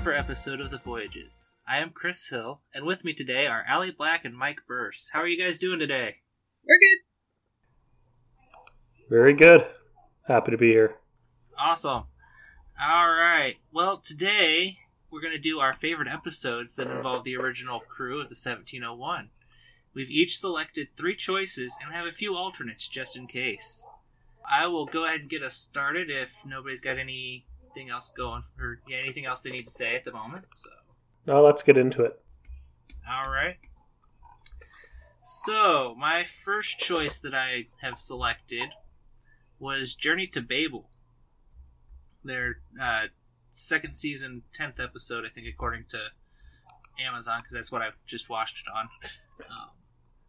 First ever episode of The Voyages. I am Kris Hill, and with me today are Aly Black and Mike Burse. How are you guys doing today? We're good. Very good. Happy to be here. Awesome. All right. Well, today we're going to do our favorite episodes that involve the original crew of the 1701. We've each selected three choices and have a few alternates just in case. I will go ahead and get us started if nobody's got anything else going or yeah, anything else they need to say at the moment. So, Now let's get into it. all right. So, my first choice that I have selected was Journey to Babel. Their uh, second season, 10th episode, I think, according to Amazon, because that's what I just watched it on. Um,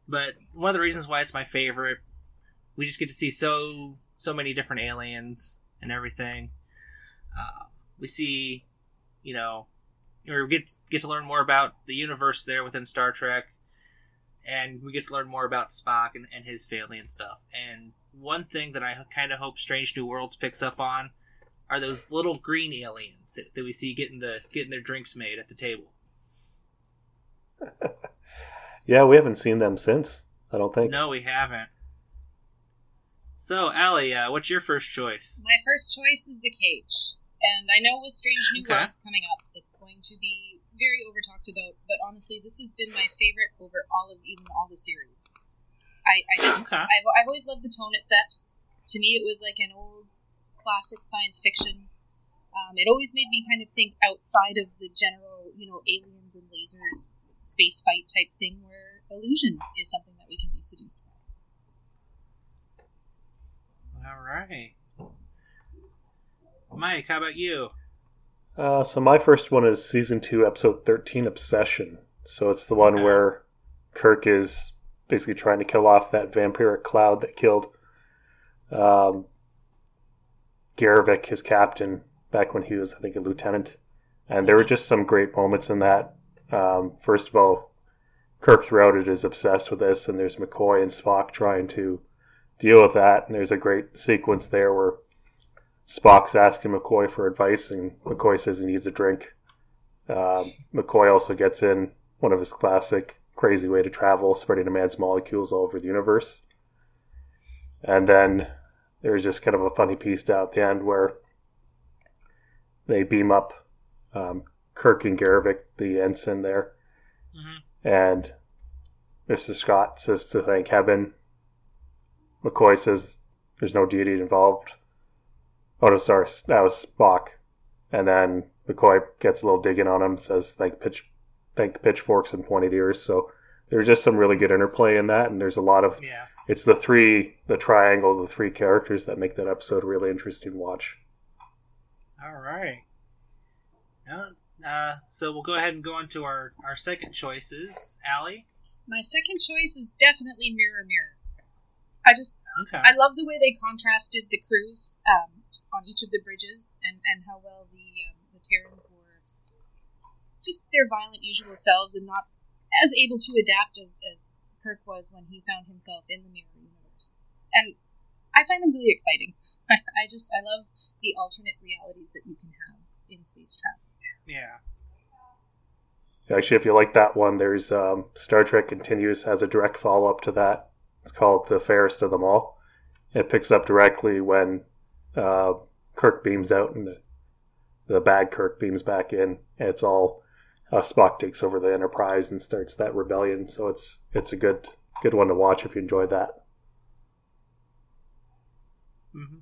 but one of the reasons why it's my favorite, we just get to see so so many different aliens and everything. Uh, we see, you know, we get get to learn more about the universe there within Star Trek, and we get to learn more about Spock and, and his family and stuff. And one thing that I kind of hope Strange New Worlds picks up on are those little green aliens that, that we see getting the getting their drinks made at the table. Yeah, we haven't seen them since. I don't think. No, we haven't. So, Aly, uh, what's your first choice? My first choice is the cage. And I know with Strange New Okay. Worlds coming up, it's going to be very over talked about, but honestly, this has been my favorite over all of even all the series. I, I just, Okay. I've, I've always loved the tone it set. To me, it was like an old classic science fiction. Um, it always made me kind of think outside of the general, you know, aliens and lasers, space fight type thing, where illusion is something that we can be seduced by. All right. Mike, how about you? Uh, so my first one is season two, episode thirteen, Obsession. So it's the one Okay. where Kirk is basically trying to kill off that vampiric cloud that killed um, Garrovick, his captain, back when he was, I think, a lieutenant. And there were just some great moments in that. Um, first of all, Kirk throughout it is obsessed with this, and there's McCoy and Spock trying to deal with that. And there's a great sequence there where Spock's asking McCoy for advice, and McCoy says he needs a drink. Um, McCoy also gets in one of his classic crazy way to travel, spreading a man's molecules all over the universe. And then there's just kind of a funny piece down at the end where they beam up um, Kirk and Garrovick, the ensign there, hmm and Mr. Scott says to thank heaven. McCoy says there's no deity involved. Oh no, sorry, that was Spock. And then McCoy gets a little digging on him, says thank pitch, thank the pitchforks and pointed ears. So there's just some really good interplay in that, and there's a lot of Yeah. it's the three, the triangle, the three characters that make that episode really interesting to watch. All right. Now, uh, so we'll go ahead and go on to our, our second choices. Aly? My second choice is definitely Mirror Mirror. I just Okay. I love the way they contrasted the crews um, on each of the bridges and, and how well the um, the Terrans were just their violent usual selves and not as able to adapt as, as Kirk was when he found himself in the Mirror universe. And I find them really exciting. I just I love the alternate realities that you can have in space travel. yeah. Actually, if you like that one, there's um, Star Trek Continues has a direct follow up to that. It's called The Fairest of Them All. It picks up directly when uh, Kirk beams out and the, the bad Kirk beams back in. And it's all uh, Spock takes over the Enterprise and starts that rebellion. So it's it's a good good one to watch if you enjoyed that. hmm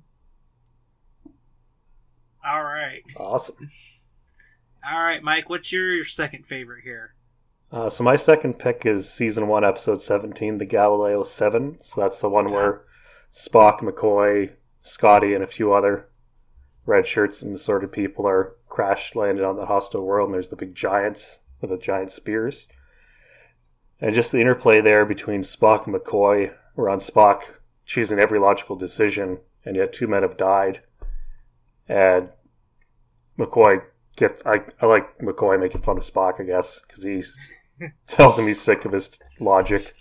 All right. Awesome. All right, Mike, what's your second favorite here? Uh, so my second pick is season one, episode seventeen, the Galileo Seven. So that's the one where Spock, McCoy, Scotty, and a few other red shirts and assorted people are crash landed on the hostile world, and there's the big giants with the giant spears. And just the interplay there between Spock and McCoy, where on Spock choosing every logical decision, and yet two men have died. And McCoy get I, I like McCoy making fun of Spock, I guess, because he tells him he's sick of his logic.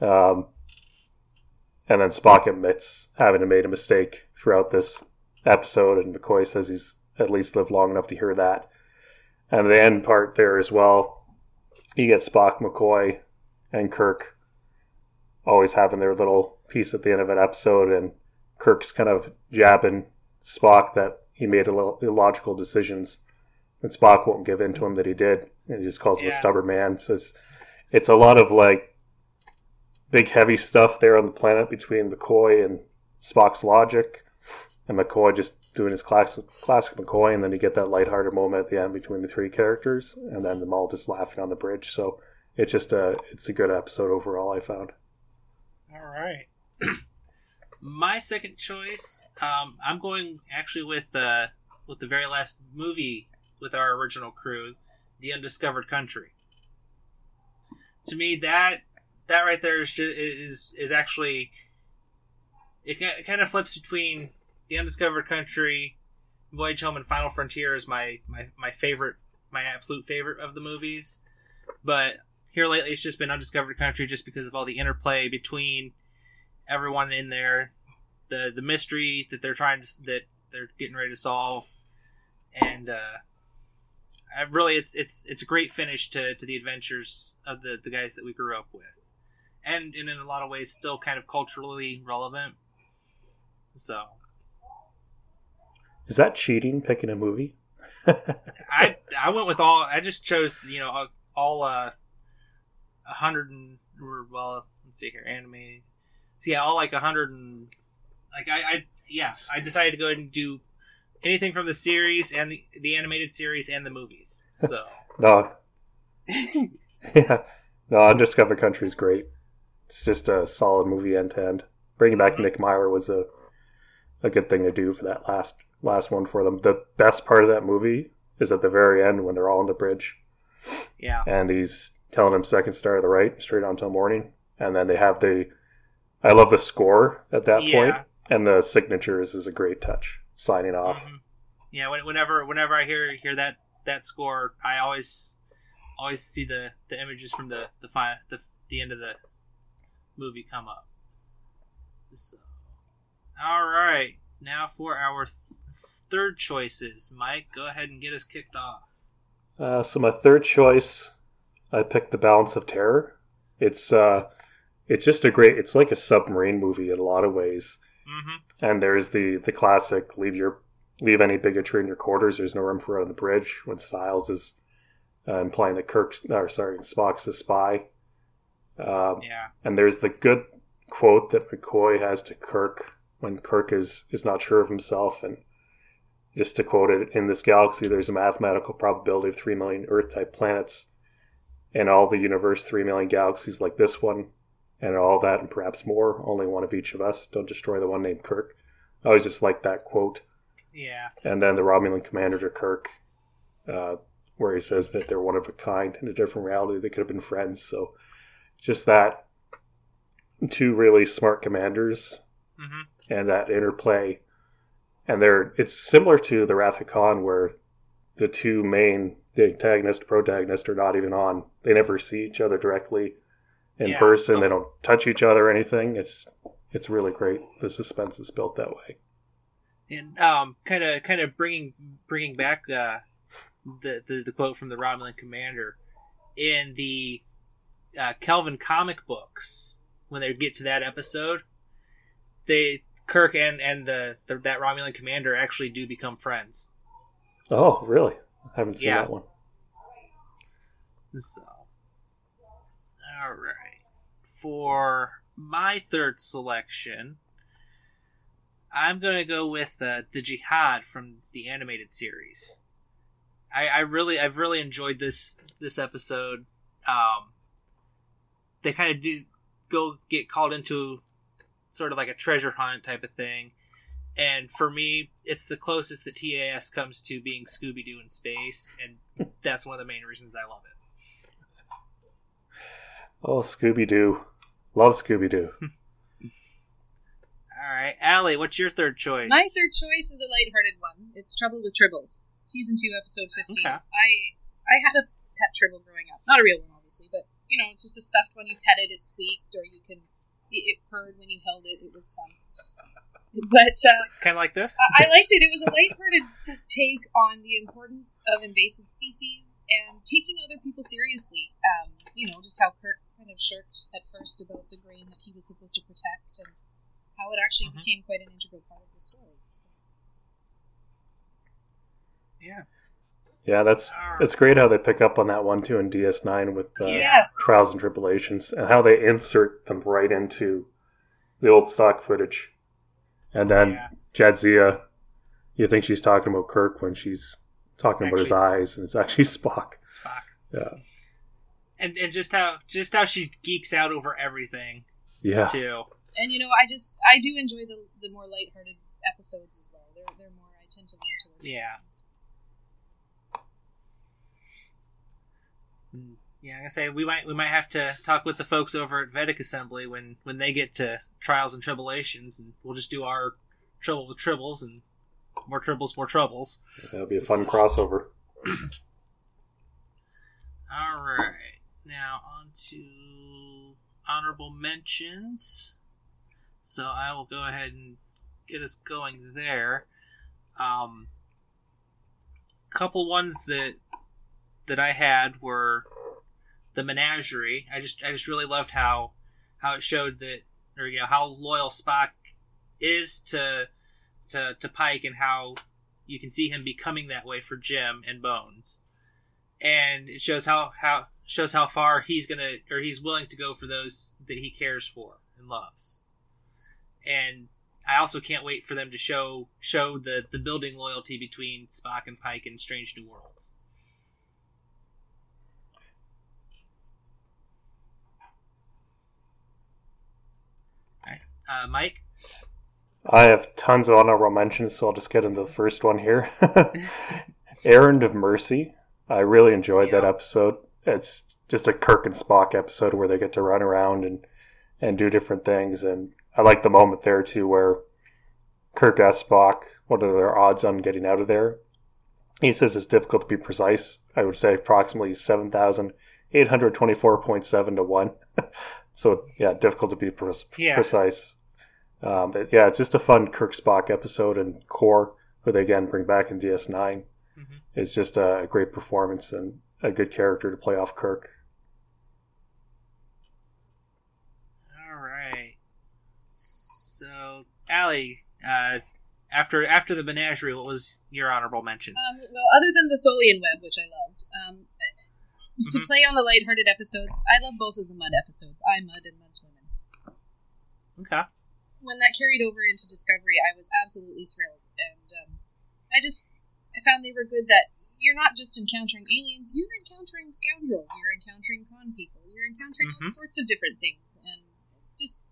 Um, and then Spock admits having made a mistake throughout this episode, and McCoy says he's at least lived long enough to hear that. And the end part there as well, you get Spock, McCoy, and Kirk always having their little piece at the end of an episode, and Kirk's kind of jabbing Spock that he made illogical decisions, and Spock won't give in to him that he did, and he just calls him Yeah. a stubborn man. So it's, it's a lot of like big heavy stuff there on the planet between McCoy and Spock's logic, and McCoy just doing his classic classic McCoy, and then you get that lighthearted moment at the end between the three characters, and then them all just laughing on the bridge. So it's just a it's a good episode overall. I found. All right. My second choice, um, I'm going actually with uh, with the very last movie with our original crew, The Undiscovered Country. To me, that that right there is ju- is is actually it, it kind of flips between The Undiscovered Country, Voyage Home, and Final Frontier is my, my my favorite, my absolute favorite of the movies. But here lately, it's just been Undiscovered Country, just because of all the interplay between everyone in there, the the mystery that they're trying to that they're getting ready to solve, and uh, I really it's it's it's a great finish to, to the adventures of the the guys that we grew up with, and, and in a lot of ways still kind of culturally relevant. So Is that cheating picking a movie? I I went with all. I just chose you know all uh a hundred and or well let's see here anime. So yeah, all like a hundred and like I, I yeah I decided to go ahead and do anything from the series and the the animated series and the movies. So No. yeah. No, Undiscovered Country is great. It's just a solid movie end to end. Bringing back Mhm. Nick Meyer was a a good thing to do for that last last one for them. The best part of that movie is at the very end when they're all on the bridge yeah and he's telling him second star to the right, straight on till morning. And then they have the I love the score at that Yeah. point, And the signatures is a great touch. Signing off. Mhm. Yeah, whenever whenever I hear hear that that score, I always always see the the images from the the fi- the, the end of the movie come up. So, all right, now for our th- third choices. Mike, go ahead and get us kicked off. Uh, so my third choice, I picked The Balance of Terror. It's uh, it's just a great. It's like a submarine movie in a lot of ways. Mm-hmm. And there's the the classic leave your leave any bigotry in your quarters. There's no room for it on the bridge when Styles is uh, implying that Kirk's or sorry Spock's a spy. Um, Yeah. and there's the good quote that McCoy has to Kirk when Kirk is is not sure of himself and just to quote it in this galaxy there's a mathematical probability of 3 million earth type planets in all the universe 3 million galaxies like this one and all that and perhaps more only one of each of us don't destroy the one named Kirk I always just like that quote Yeah. and then the Romulan commander to Kirk, uh, where he says that they're one of a kind in a different reality. They could have been friends. So just that two really smart commanders Mm-hmm. and that interplay, and they're it's similar to the Wrath of Khan, where the two main the antagonist protagonist are not even on. They never see each other directly in Yeah, person. so- they don't touch each other or anything. It's it's really great. The suspense is built that way. and um, kind of kind of bringing bringing back uh, the, the the quote from the Romulan commander in the uh, Kelvin comic books when they get to that episode, they Kirk and and the, the that Romulan commander actually do become friends. Oh, really? I haven't seen Yeah. that one. So, all right, for my third selection. I'm gonna go with uh, the Jihad from the animated series. I, I really, I've really enjoyed this this episode. Um, they kind of do go get called into sort of like a treasure hunt type of thing. And for me, it's the closest that TAS comes to being Scooby Doo in space, and that's one of the main reasons I love it. Oh, Scooby Doo. Love Scooby Doo. All right, Aly, what's your third choice? My third choice is a lighthearted one. It's Trouble with Tribbles, season two, episode fifteen. Okay. I I had a pet Tribble growing up, not a real one, obviously, but you know, it's just a stuffed one. You petted, it squeaked, or you can it, it purred when you held it. It was fun. But uh, kind of like this. I I liked it. It was a lighthearted take on the importance of invasive species and taking other people seriously. Um, you know, just how Kirk kind of shirked at first about the grain that he was supposed to protect, and how it actually Mhm. became quite an integral part of the story. So, yeah. Yeah, that's it's great how they pick up on that one too in DS9 with uh, yes, trials and tribulations and how they insert them right into the old stock footage. And then Yeah. Jadzia, you think she's talking about Kirk when she's talking about his eyes, and it's actually Spock. Spock. Yeah, And and just how just how she geeks out over everything yeah, too. and you know, I just I do enjoy the the more lighthearted episodes as well. They're they're more I tend to lean towards. Yeah. those. Yeah, like I say, we might we might have to talk with the folks over at Vedek Assembly when when they get to trials and tribulations, and we'll just do our trouble with tribbles and more tribbles, more troubles. that'll be a fun crossover. All right, now on to honorable mentions. So I will go ahead and get us going there. Um, couple ones that that I had were the menagerie. I just I just really loved how how it showed that or you know how loyal Spock is to to to Pike and how you can see him becoming that way for Jim and Bones. And it shows how how shows how far he's gonna or he's willing to go for those that he cares for and loves. And I also can't wait for them to show show the the building loyalty between Spock and Pike in Strange New Worlds. Uh, Mike? I have tons of honorable mentions, so I'll just get into the first one here. Errand of Mercy. I really enjoyed that episode. It's just a Kirk and Spock episode where they get to run around and and do different things. And I like the moment there too, where Kirk asks Spock, "What are their odds on getting out of there?" He says it's difficult to be precise. I would say approximately seven thousand eight hundred twenty-four point seven to one. so yeah, difficult to be pre- Yeah. precise. Um, but yeah, it's just a fun Kirk Spock episode, and Kor, who they again bring back in DS9, Mhm. is just a great performance and a good character to play off Kirk. All right. So, Aly, uh, after after the menagerie, what was your honorable mention? Um, well, other than the Tholian web, which I loved, um, just to Mhm. play on the lighthearted episodes, I love both of the Mudd episodes. I Mudd and Mudd's Women. Okay. When that carried over into Discovery, I was absolutely thrilled, and um, I just I found they were good. That you're not just encountering aliens; you're encountering scoundrels, you're encountering con people, you're encountering all Mhm. sorts of different things, and it just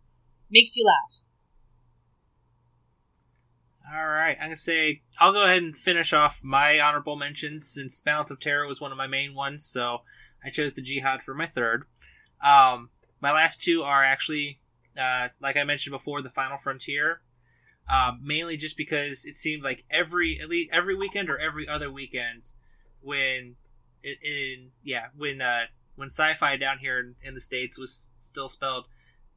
makes you laugh. All right. I'm gonna say I'll go ahead and finish off my honorable mentions since Balance of Terror was one of my main ones, so I chose the Jihad for my third. Um, my last two are actually, uh, like I mentioned before, the Final Frontier. Um, mainly just because it seems like every at least every weekend or every other weekend when it, in yeah when uh when sci-fi down here in, in the states was still spelled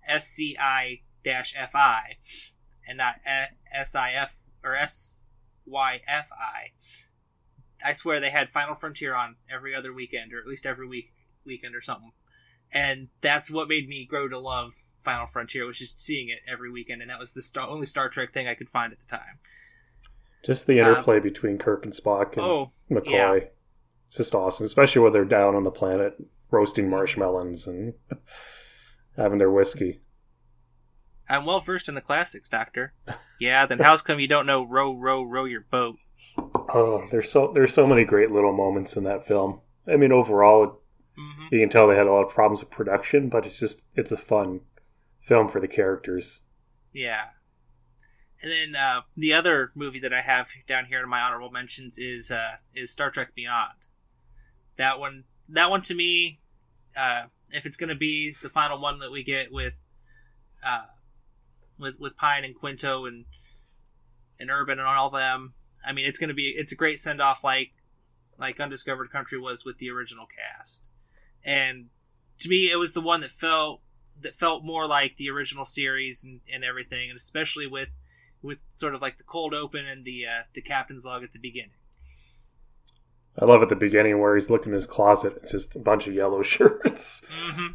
S C I dash F I and not S I F or S Y F I. I swear they had Final Frontier on every other weekend, or at least every week weekend or something. And that's what made me grow to love Final Frontier, was just seeing it every weekend, and that was the star- only Star Trek thing I could find at the time. Just the Um, interplay between Kirk and Spock and Oh, McCoy. yeah. It's just awesome, especially when they're down on the planet roasting marshmallows and having their whiskey. I'm well versed in the classics, Doctor. Yeah, then how's come you don't know row, row, row your boat? Oh, there's so there's so many great little moments in that film. I mean, overall, hmm you can tell they had a lot of problems with production, but it's just it's a fun film for the characters. Yeah. And then uh, the other movie that I have down here in my honorable mentions is uh, is Star Trek Beyond. That one, that one to me, uh, if it's going to be the final one that we get with, uh, with with Pine and Quinto and and Urban and all them, I mean, it's going to be it's a great send off like like Undiscovered Country was with the original cast, and to me, it was the one that felt that felt more like the original series and, and everything, and especially with with sort of like the cold open and the uh, the captain's log at the beginning. I love at the beginning where he's looking in his closet. It's just a bunch of yellow shirts. Mm-hmm.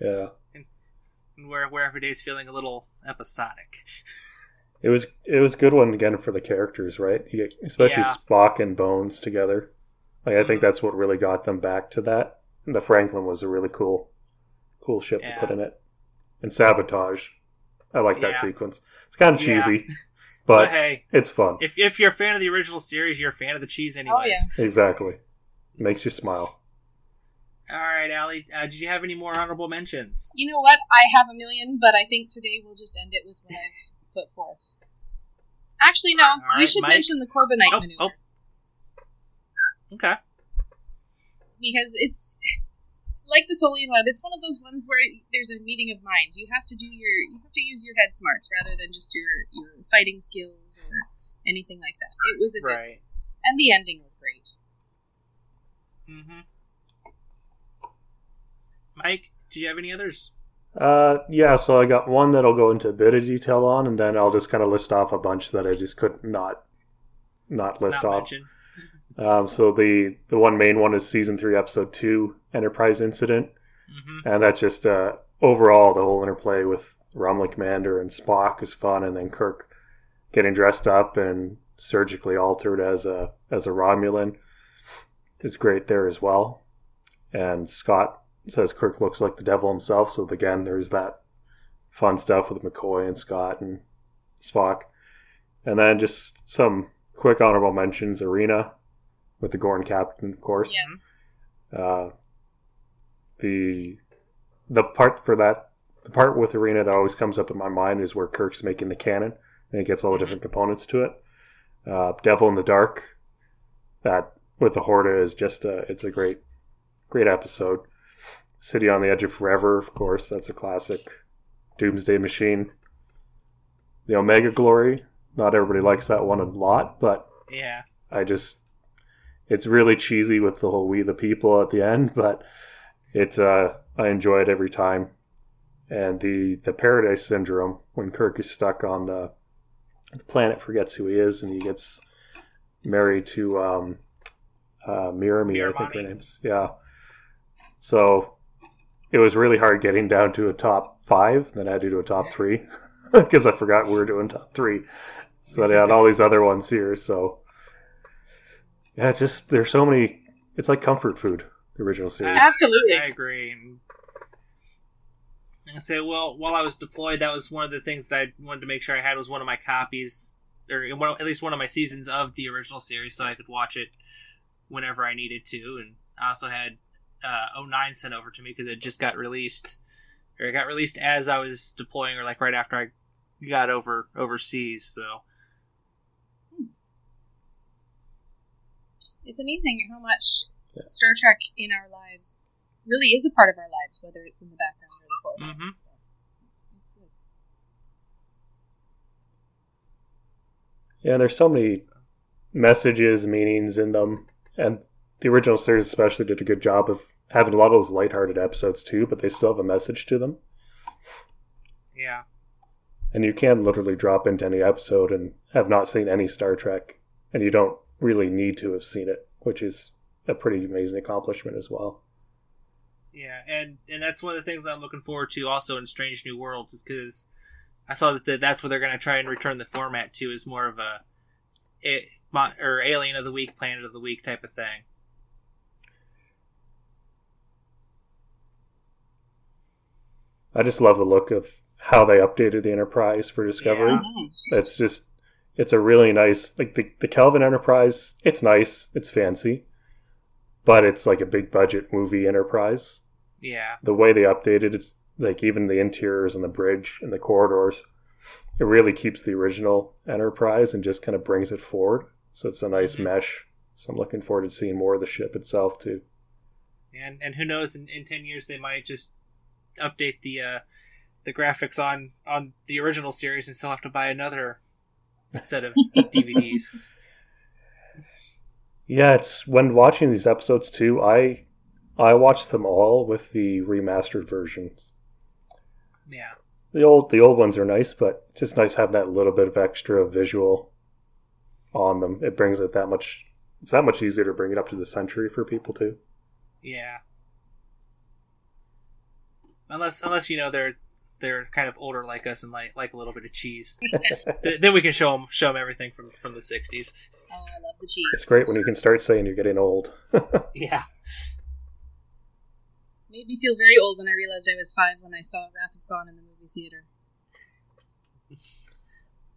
yeah, And where where every day's feeling a little episodic. it was it was a good one again for the characters, right? You get, especially Yeah. Spock and Bones together. Like I think that's what really got them back to that. And the Franklin was a really cool, cool ship Yeah. to put in it. And sabotage, I like that Yeah. sequence. It's kind of Yeah. cheesy, But, but hey, it's fun. if if you're a fan of the original series, you're a fan of the cheese anyways. Oh yeah. Exactly, makes you smile. All right, Aly, uh, did you have any more honorable mentions? You know what? I have a million, but I think today we'll just end it with what I've put forth. Actually, no. we right, should Mike? mention the Corbomite Oh, maneuver oh. Okay. because it's like the Tholian web. It's one of those ones where there's a meeting of minds. You have to do your you have to use your head smarts rather than just your your fighting skills or anything like that. It was a good, Right. and the ending was great. Mm-hmm. Mike, do you have any others? Uh, yeah, so I got one that I'll go into a bit of detail on, and then I'll just kind of list off a bunch that I just could not not list Not off. mention. Um, so the the one main one is season three, episode two, Enterprise Incident, Mm-hmm. and that's just uh, overall the whole interplay with Romulan Commander and Spock is fun, and then Kirk getting dressed up and surgically altered as a as a Romulan is great there as well. And Scott says Kirk looks like the devil himself, so again there's that fun stuff with McCoy and Scott and Spock. And then just some quick honorable mentions: Arena with the Gorn captain, of course. Yes. Uh, the the part for that the part with Arena that always comes up in my mind is where Kirk's making the cannon and it gets all the different components to it. Uh, Devil in the Dark, that with the Horta is just a it's a great great episode. City on the Edge of Forever, of course, that's a classic. Doomsday Machine, the Omega Glory. Not everybody likes that one a lot, but Yeah. I just it's really cheesy with the whole we the people at the end, but it's uh I enjoy it every time. And the the Paradise Syndrome when Kirk is stuck on the, the planet forgets who he is and he gets married to um uh Mirami, I think her name's. Yeah. So it was really hard getting down to a top five, then I had to do a top three. Because I forgot we were doing top three. So I had all these other ones here, so yeah, it's just there's so many. It's like comfort food. The original series. Absolutely. I agree. And I say, well, while I was deployed, that was one of the things that I wanted to make sure I had was one of my copies, or one, at least one of my seasons of the original series, so I could watch it whenever I needed to. And I also had uh, 09 sent over to me because it just got released, or it got released as I was deploying, or like right after I got over overseas. So It's amazing how much Star Trek in our lives really is a part of our lives, whether it's in the background or the forefront. Mhm. So it's, it's good. Yeah, there's so many messages, meanings in them, and the original series especially did a good job of having a lot of those lighthearted episodes too, but they still have a message to them. yeah, And you can literally drop into any episode and have not seen any Star Trek, and you don't really need to have seen it, which is a pretty amazing accomplishment as well. Yeah, and and that's one of the things I'm looking forward to also in Strange New Worlds is because I saw that the, that's what they're going to try and return the format to is more of a, it, mon- or Alien of the Week, Planet of the Week type of thing. I just love the look of how they updated the Enterprise for Discovery. Yeah. It's just it's a really nice like the the Kelvin Enterprise. It's nice, it's fancy, but it's like a big budget movie Enterprise. Yeah, The way they updated it, like even the interiors and the bridge and the corridors, it really keeps the original Enterprise and just kind of brings it forward. So it's a nice Mhm. mesh. So I'm looking forward to seeing more of the ship itself too. And and who knows? In, in ten years, they might just update the uh, the graphics on on the original series and still have to buy another set of DVDs. Yeah, it's when watching these episodes too. I I watched them all with the remastered versions. Yeah, The old the old ones are nice, but it's just nice having that little bit of extra visual on them. It brings it that much. It's that much easier to bring it up to the century for people too. yeah. Unless unless you know they're they're kind of older like us and like like a little bit of cheese, Th- then we can show them show them everything from from the '60s. Oh, I love the cheese. It's great when you can start saying you're getting old. Yeah. Made me feel very old when I realized I was five when I saw Wrath of Khan in the movie theater.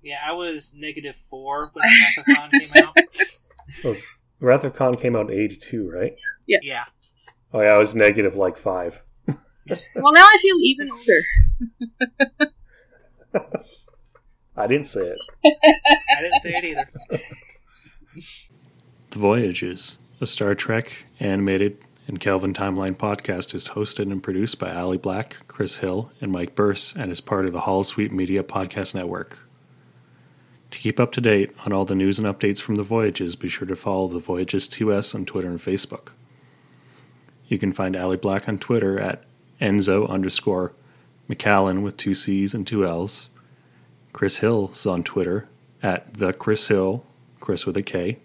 Yeah, I was negative four when Wrath of Khan came out. Well, Wrath of Khan came out in '82, right? Yeah. Oh yeah, I was negative like five. Well, now I feel even older. I didn't say it. I didn't say it either. The Voyages, a Star Trek animated and Kelvin Timeline podcast, is hosted and produced by Aly Black, Kris Hill, and Mike Burse, and is part of the Holosuite Media Podcast Network. To keep up to date on all the news and updates from the Voyages, be sure to follow the Voyages 2S on Twitter and Facebook. You can find Aly Black on Twitter at Enzo underscore McAllen with two C's and two L's. Kris Hill is on Twitter at the Kris Hill, Kris with a K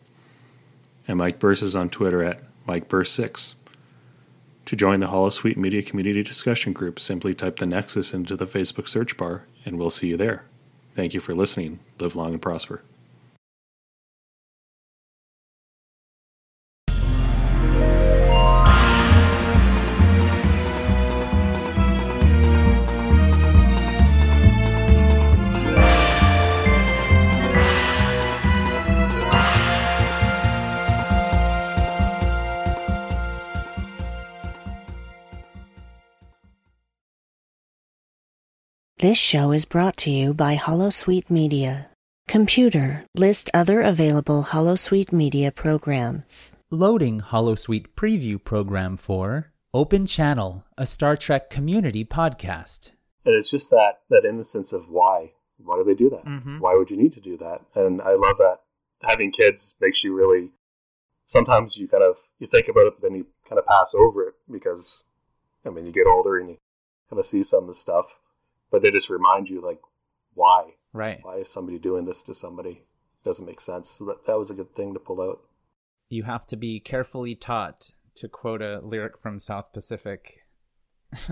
and Mike Burse is on Twitter at Mike MikeBurse6. To join the Holosuite Media Community Discussion Group, simply type the Nexus into the Facebook search bar, and we'll see you there. Thank you for listening. Live long and prosper. This show is brought to you by Holosuite Media. Computer, list other available Holosuite Media programs. Loading Holosuite preview program for Open Channel, a Star Trek community podcast. And it's just that that innocence of why. Why do they do that? Mhm. Why would you need to do that? And I love that having kids makes you really. Sometimes you kind of you think about it, but then you kind of pass over it because, I mean, you get older and you kind of see some of the stuff, but they just remind you like, why? Right. Why is somebody doing this to somebody? Doesn't make sense. So that that was a good thing to pull out. You have to be carefully taught, to quote a lyric from South Pacific.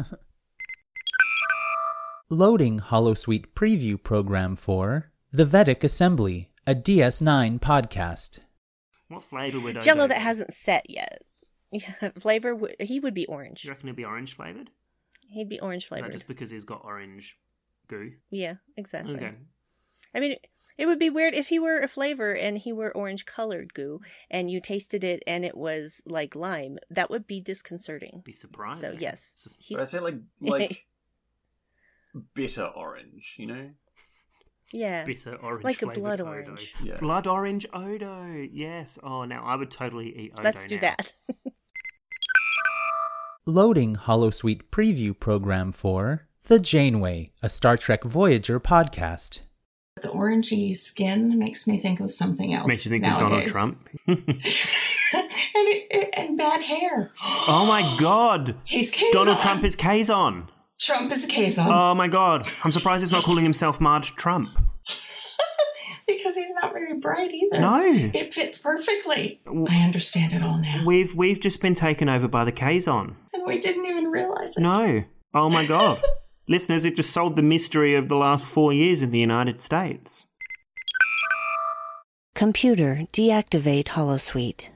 Loading Holosuite preview program for The Vedek Assembly, a DS9 podcast. What flavour would I Jello Odo that hasn't set yet. Yeah, flavor. w- He would be orange. You reckon it'd be orange flavoured? He'd be orange Is that flavored. just because he's got orange goo? Yeah, exactly. Okay. I mean, it would be weird if he were a flavor and he were orange colored goo, and you tasted it and it was like lime. That would be disconcerting. Be surprising. So yes, just- he's But I say like like bitter orange, you know? yeah, bitter orange, like a flavoured blood Odo. orange. Yeah. Blood orange Odo. Yes. Oh, now I would totally eat Odo. Let's do now. that. Loading Holosuite preview program for The Janeway, a Star Trek Voyager podcast. The orangey skin makes me think of something else. Makes you think of Donald. Trump. and it, and bad hair. oh my God! He's Kazon. Donald Trump is Kazon. Trump is a Kazon Oh my God! I'm surprised he's not calling himself Marge Trump. because he's not very bright either. No. it fits perfectly. I understand it all now, We've we've just been taken over by the Kazon. And we didn't even realize it. No. Oh my God. Listeners, we've just solved the mystery of the last four years in the United States. Computer, deactivate Holosuite.